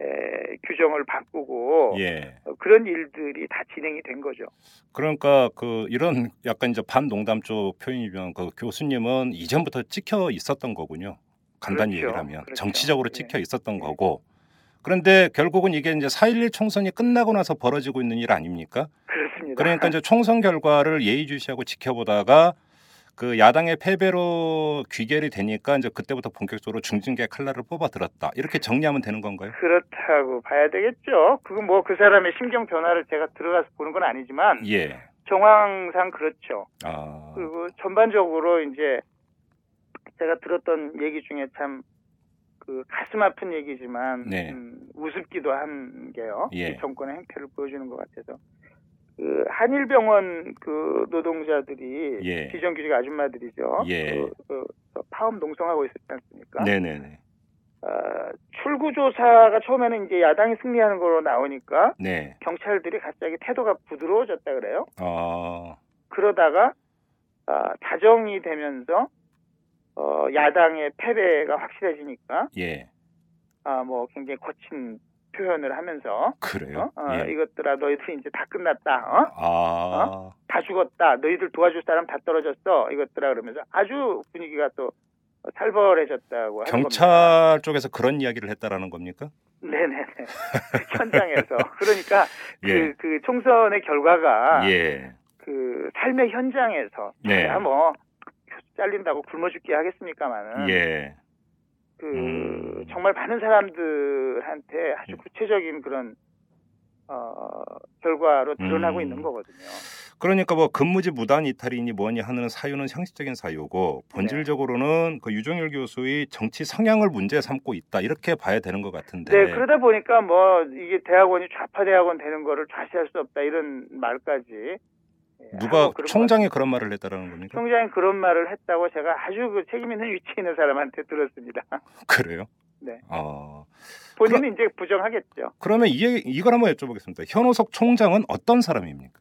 에, 규정을 바꾸고 예. 어, 그런 일들이 다 진행이 된 거죠. 그러니까 그 이런 약간 이제 반농담 쪽 표현이면 그 교수님은 이전부터 찍혀 있었던 거군요. 간단히 그렇죠. 얘기를 하면 그렇죠. 정치적으로 예. 찍혀 있었던 거고. 그런데 결국은 이게 이제 4.11 총선이 끝나고 나서 벌어지고 있는 일 아닙니까? 그렇습니다. 그러니까 이제 총선 결과를 예의주시하고 지켜보다가 그 야당의 패배로 귀결이 되니까 이제 그때부터 본격적으로 중징계 칼날을 뽑아 들었다. 이렇게 정리하면 되는 건가요? 그렇다고 봐야 되겠죠. 그건 뭐 그 사람의 심경 변화를 제가 들어가서 보는 건 아니지만 예. 정황상 그렇죠. 아. 그리고 전반적으로 이제 제가 들었던 얘기 중에 참 그 가슴 아픈 얘기지만 네. 음, 우습기도 한 게요. 예. 이 정권의 행태를 보여주는 것 같아서 그 한일병원 그 노동자들이 예. 비정규직 아줌마들이죠. 예. 그, 그, 저 파업 농성하고 있었지 않습니까? 네네네. 어, 출구 조사가 처음에는 이제 야당이 승리하는 걸로 나오니까 네. 경찰들이 갑자기 태도가 부드러워졌다 그래요. 어. 그러다가 아, 다정이 되면서 어, 야당의 패배가 확실해지니까 예. 아, 뭐 굉장히 거친 표현을 하면서 그래요? 어? 어, 예. 이것들아 너희들 이제 다 끝났다. 어? 아. 다 죽었다. 너희들 도와줄 사람 다 떨어졌어. 이것들아 그러면서 아주 분위기가 또 살벌해졌다고. 경찰 쪽에서 그런 이야기를 했다라는 겁니까? 네네네. 현장에서. 그러니까 예. 그, 그 총선의 결과가 예. 그 삶의 현장에서 네. 야, 뭐 잘린다고 굶어 죽게 하겠습니까만은 예. 그 음. 정말 많은 사람들한테 아주 예. 구체적인 그런 어 결과로 드러나고 음. 있는 거거든요. 그러니까 뭐 근무지 무단 이탈이니 뭐니 하는 사유는 상식적인 사유고 본질적으로는 그 유종일 교수의 정치 성향을 문제 삼고 있다 이렇게 봐야 되는 것 같은데. 네, 그러다 보니까 뭐 이게 대학원이 좌파 대학원 되는 거를 좌시할 수 없다 이런 말까지 예, 누가 하고 그런 총장이 그런 말을 했다라는 겁니까? 총장이 그런 말을 했다고 제가 아주 그 책임 있는 위치에 있는 사람한테 들었습니다. 그래요? 네. 어. 본인은 이제 부정하겠죠. 그러면 이 이걸 한번 여쭤보겠습니다. 현호석 총장은 어떤 사람입니까?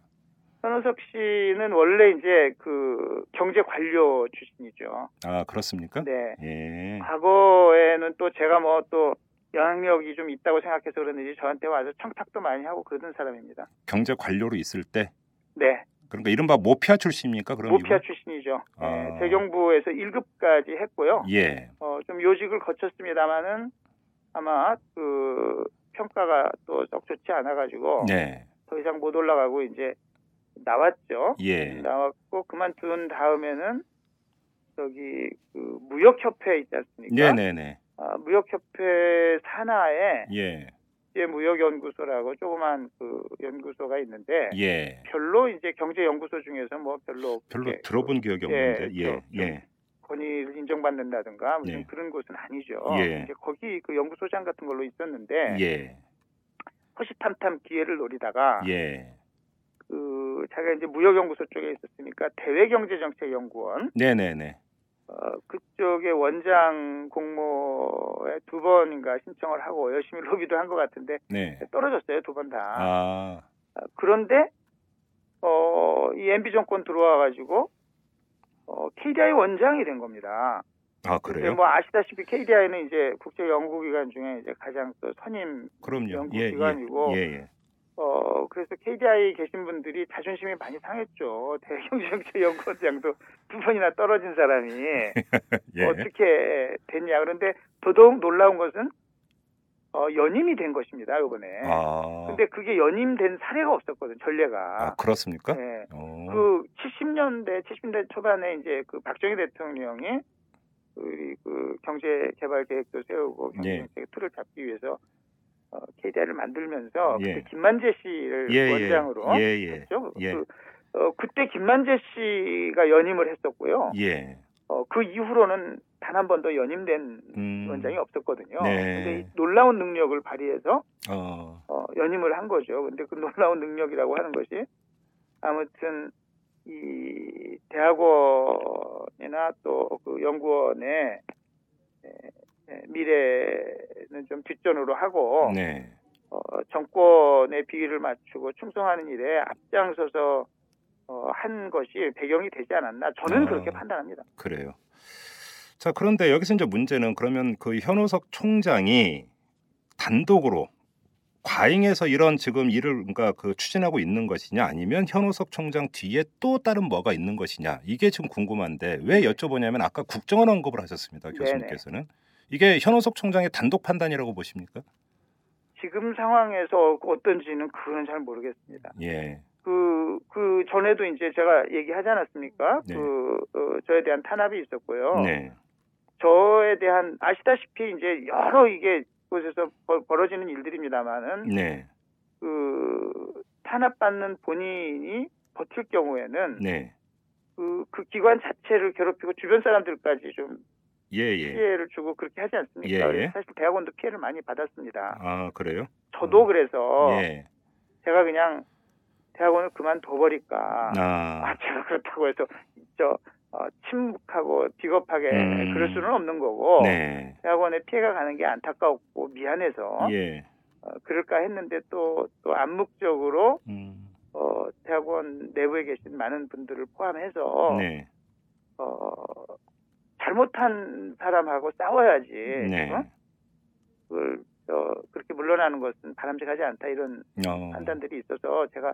현호석 씨는 원래 이제 그 경제 관료 출신이죠. 아 그렇습니까? 네. 예. 과거에는 또 제가 뭐 또 영향력이 좀 있다고 생각해서 그러는지 저한테 와서 청탁도 많이 하고 그러던 사람입니다. 경제 관료로 있을 때 네. 그러니까 이른바 모피아 출신입니까? 그럼 모피아 이분? 출신이죠. 아. 네, 재경부에서 1급까지 했고요. 예. 어, 좀 요직을 거쳤습니다마는 아마 그 평가가 또 썩 좋지 않아가지고 네. 더 이상 못 올라가고 이제 나왔죠. 예. 나왔고 그만둔 다음에는 저기 그 무역협회 있지 않습니까? 네네네. 어, 무역협회 산하에 예. 이제 무역연구소라고 조그만 그 연구소가 있는데 예. 별로 이제 경제연구소 중에서 뭐 별로 별로 들어본 기억이 예, 없는데. 예. 좀- 예. 권위를 인정받는다든가 무슨 네. 그런 곳은 아니죠. 예. 이제 거기 그 연구소장 같은 걸로 있었는데 예. 호시탐탐 기회를 노리다가 예. 그 자기가 이제 무역연구소 쪽에 있었으니까 대외경제정책연구원 네, 네, 네. 어, 그쪽에 원장 공모에 두 번인가 신청을 하고 열심히 로비도 한 것 같은데 네. 떨어졌어요 두 번 다. 아. 어, 그런데 어, 이 MB 정권 들어와 가지고 어, KDI 원장이 된 겁니다. 아, 그래요? 뭐 아시다시피 KDI는 이제 국제 연구기관 중에 이제 가장 또 선임 그럼요. 연구 예, 기관이고 예. 예, 예. 어 그래서 KDI 계신 분들이 자존심이 많이 상했죠. 대경제연구원장도 두 번이나 떨어진 사람이 예. 어떻게 됐냐. 그런데 더더욱 놀라운 것은 어, 연임이 된 것입니다 이번에. 아. 근데 그게 연임된 사례가 없었거든 전례가. 아, 그렇습니까? 네. 어. 그 70년대 70년대 초반에 이제 그 박정희 대통령이 우리 그 경제 개발 계획도 세우고 경제 예. 정책 틀을 잡기 위해서 어, KDI를 만들면서 예. 그때 김만재 씨를 예, 예. 원장으로 예, 예. 했죠. 예. 그, 어, 그때 김만재 씨가 연임을 했었고요. 예. 어, 그 이후로는 단 한 번도 연임된 음. 원장이 없었거든요. 네. 근데 이 놀라운 능력을 발휘해서 어. 어, 연임을 한 거죠. 근데 그 놀라운 능력이라고 하는 것이 아무튼 이 대학원이나 또 그 연구원의 에, 에, 미래는 좀 뒷전으로 하고 네. 어, 정권의 비위를 맞추고 충성하는 일에 앞장서서 어, 한 것이 배경이 되지 않았나 저는 아. 그렇게 판단합니다. 그래요. 자, 그런데 여기서 이제 문제는 그러면 그 현우석 총장이 단독으로 과잉해서 이런 지금 일을 그러니까 그 추진하고 있는 것이냐 아니면 현우석 총장 뒤에 또 다른 뭐가 있는 것이냐 이게 지금 궁금한데 왜 여쭤보냐면 아까 국정원 언급을 하셨습니다 네네. 교수님께서는 이게 현우석 총장의 단독 판단이라고 보십니까? 지금 상황에서 어떤지는 그거는 잘 모르겠습니다. 예, 그, 그 전에도 이제 제가 얘기하지 않았습니까? 네. 그, 어, 저에 대한 탄압이 있었고요. 네, 저에 대한, 아시다시피 이제 여러 이게 곳에서 벌- 벌어지는 일들입니다만은, 네, 그, 탄압받는 본인이 버틸 경우에는, 네, 그, 그 기관 자체를 괴롭히고 주변 사람들까지 좀 예, 예. 피해를 주고 그렇게 하지 않습니까? 예, 예. 사실 대학원도 피해를 많이 받았습니다. 아 그래요? 저도 그래서 예, 제가 그냥 대학원을 그만둬버릴까. 아, 아, 제가 그렇다고 해서 저 어, 침묵하고 비겁하게 음. 그럴 수는 없는 거고 네, 대학원에 피해가 가는 게 안타깝고 미안해서 예, 어, 그럴까 했는데 또 또 암묵적으로 음, 어, 대학원 내부에 계신 많은 분들을 포함해서 네, 어, 잘못한 사람하고 싸워야지 네, 어? 그걸 어, 그렇게 물러나는 것은 바람직하지 않다 이런 어, 판단들이 있어서 제가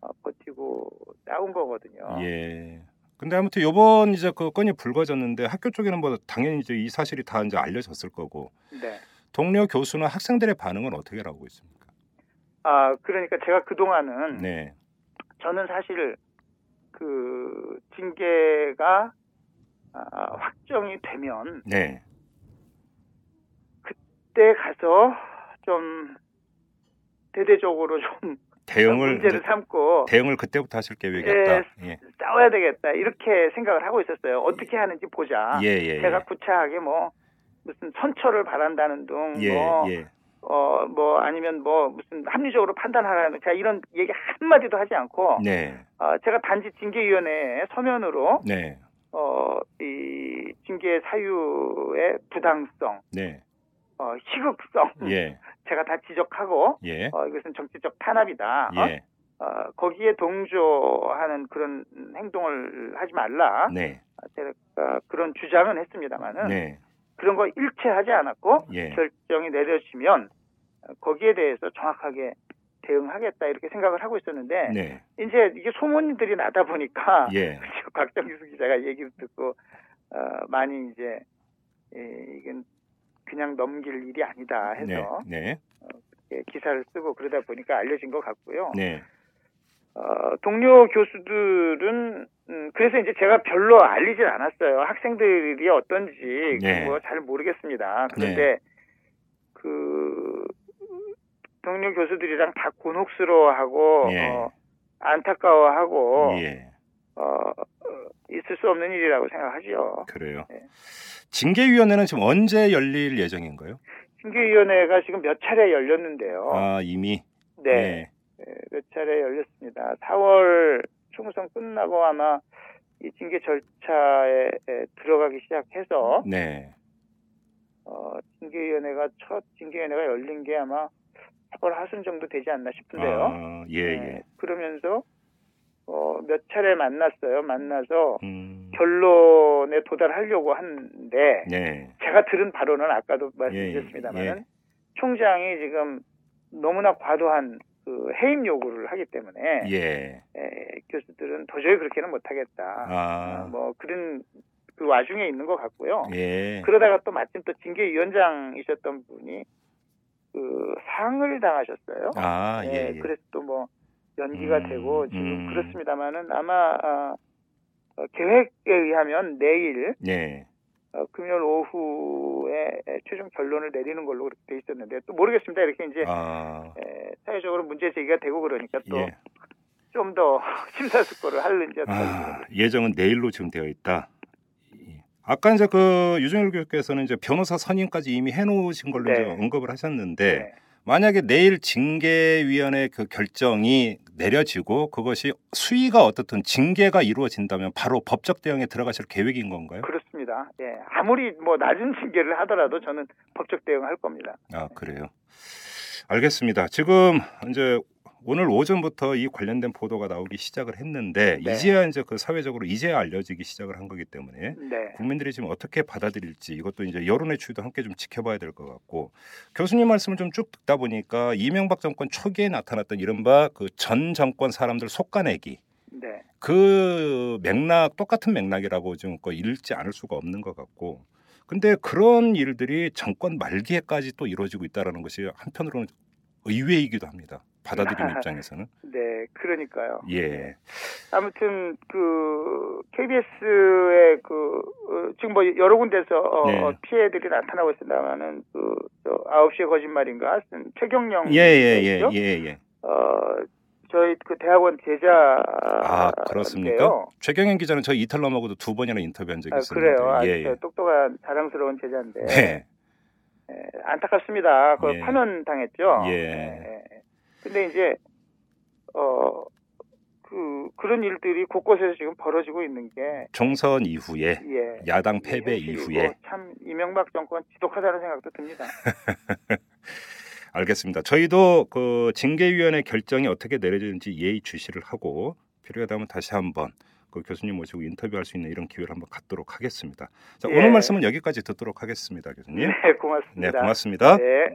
어, 버티고 싸운 거거든요. 예. 근데 아무튼 요번 이제 그 건이 불거졌는데 학교 쪽에는 뭐 당연히 이제 이 사실이 다 이제 알려졌을 거고 네. 동료 교수나 학생들의 반응은 어떻게 하고 있습니까? 아, 그러니까 제가 그 동안은 네, 저는 사실 그 징계가 아, 확정이 되면 네, 그때 가서 좀 대대적으로 좀 대응을 문제를 삼고 대응을 그때부터 하실 계획이었다. 예, 싸워야 되겠다. 이렇게 생각을 하고 있었어요. 어떻게 하는지 보자. 예, 예, 제가 구차하게 뭐 무슨 선처를 바란다는 둥, 예, 뭐, 예, 어, 뭐 아니면 뭐 무슨 합리적으로 판단하라는 제가 이런 얘기 한 마디도 하지 않고 네, 어, 제가 단지 징계위원회에 서면으로 네, 어, 이 징계 사유의 부당성, 네, 어, 희극성. 예, 제가 다 지적하고 예, 어, 이것은 정치적 탄압이다. 어? 예, 어, 거기에 동조하는 그런 행동을 하지 말라. 네, 제가 그런 주장은 했습니다만은 네, 그런 거 일체하지 않았고 예, 결정이 내려지면 어, 거기에 대해서 정확하게 대응하겠다 이렇게 생각을 하고 있었는데 네, 이제 이게 소문들이 나다 보니까 예, 박정규 기자가 얘기를 듣고 어, 많이 이제 예, 이건 그냥 넘길 일이 아니다 해서 네, 네, 예, 기사를 쓰고 그러다 보니까 알려진 것 같고요. 네, 어, 동료 교수들은 음, 그래서 이제 제가 별로 알리질 않았어요. 학생들이 어떤지 네. 뭐잘 모르겠습니다. 그런데 그 동료 교수들이랑 다 곤혹스러워하고 예. 어, 안타까워하고 예. 어, 어, 있을 수 없는 일이라고 생각하죠. 그래요. 네. 징계위원회는 지금 언제 열릴 예정인가요? 징계위원회가 지금 몇 차례 열렸는데요. 아 이미 네. 예. 네, 몇 차례 열렸습니다. 4월 총선 끝나고 아마 이 징계 절차에 에, 들어가기 시작해서 네. 어, 징계위원회가 첫 징계위원회가 열린 게 아마 4월 하순 정도 되지 않나 싶은데요. 아, 예, 예. 네, 그러면서 어, 몇 차례 만났어요. 만나서 음. 결론에 도달하려고 하는데 네. 제가 들은 바로는 아까도 예, 말씀드렸습니다만은 예. 총장이 지금 너무나 과도한 그 해임 요구를 하기 때문에 예. 에, 교수들은 도저히 그렇게는 못하겠다. 아. 어, 뭐 그런 그 와중에 있는 것 같고요. 예. 그러다가 또 마침 또 징계위원장이셨던 분이 그 상을 당하셨어요. 아, 예, 예, 예. 그래서 또 뭐 연기가 음, 되고 지금 음. 그렇습니다만은 아마 아, 어, 계획에 의하면 내일 예. 어, 금요일 오후에 최종 결론을 내리는 걸로 그렇게 돼 있었는데 또 모르겠습니다. 이렇게 이제 아. 에, 사회적으로 문제 제기가 되고 그러니까 또 예. 좀더 심사숙고를 어떤지 아, 예정은 내일로 지금 되어 있다. 예. 아까 이제 그 유정일 교수께서는 이제 변호사 선임까지 이미 해놓으신 걸로 네. 이제 언급을 하셨는데 네. 만약에 내일 징계위원회 그 결정이 내려지고 그것이 수위가 어떻든 징계가 이루어진다면 바로 법적 대응에 들어가실 계획인 건가요? 그렇습니다. 예, 아무리 뭐 낮은 징계를 하더라도 저는 법적 대응할 겁니다. 아 그래요. 알겠습니다. 지금 이제 오늘 오전부터 이 관련된 보도가 나오기 시작을 했는데 네. 이제야 이제 그 사회적으로 이제야 알려지기 시작을 한 거기 때문에 네. 국민들이 지금 어떻게 받아들일지 이것도 이제 여론의 추이도 함께 좀 지켜봐야 될 것 같고 교수님 말씀을 좀 쭉 듣다 보니까 이명박 정권 초기에 나타났던 이른바 그 전 정권 사람들 속가내기 네. 그 맥락 똑같은 맥락이라고 좀그 읽지 않을 수가 없는 것 같고 근데 그런 일들이 정권 말기에까지 또 이루어지고 있다라는 것이 한편으로는 의외이기도 합니다. 받아들이는 입장에서는 네, 그러니까요. 예 아무튼 그 KBS의 그 어, 지금 뭐 여러 군데서 어, 네. 피해들이 나타나고 있습니다만은 그저 9시의 거짓말인가 쓴 최경영 예예 예? 예 예. 어 저희 그 대학원 제자 아 그렇습니까? 최경영 기자는 저희 이탈 넘어고도 두 번이나 인터뷰한 적이 아, 있었는데 그래요. 아주 예, 예. 똑똑한 자랑스러운 제자인데 네. 예, 안타깝습니다. 그걸 예. 파면 당했죠. 예. 예. 근데 이제 어. 그 그런 일들이 곳곳에서 지금 벌어지고 있는 게 총선 이후에 예. 야당 패배 이후에 참 이명박 정권 지독하다는 생각도 듭니다. 알겠습니다. 저희도 그 징계위원회 결정이 어떻게 내려지는지 예의 주시를 하고 필요하다면 다시 한번 그 교수님 모시고 인터뷰할 수 있는 이런 기회를 한번 갖도록 하겠습니다. 자, 예. 오늘 말씀은 여기까지 듣도록 하겠습니다, 교수님. 네, 고맙습니다. 네, 고맙습니다. 네.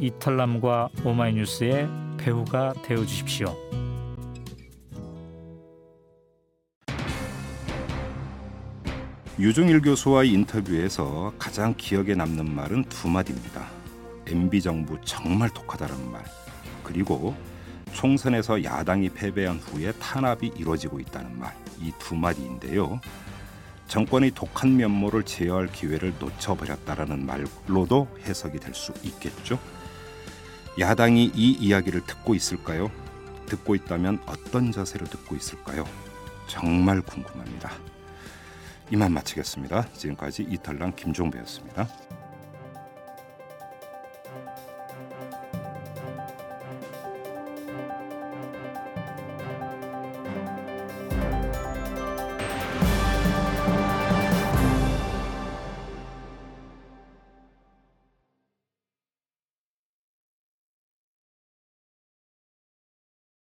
이털남과 오마이뉴스의 배우가 되어 주십시오. 유종일 교수와의 인터뷰에서 가장 기억에 남는 말은 두 마디입니다. MB 정부 정말 독하다는 말. 그리고 총선에서 야당이 패배한 후에 탄압이 이루어지고 있다는 말. 이 두 마디인데요. 정권의 독한 면모를 제어할 기회를 놓쳐버렸다라는 말로도 해석이 될 수 있겠죠. 야당이 이 이야기를 듣고 있을까요? 듣고 있다면 어떤 자세로 듣고 있을까요? 정말 궁금합니다. 이만 마치겠습니다. 지금까지 이탈남 김종배였습니다.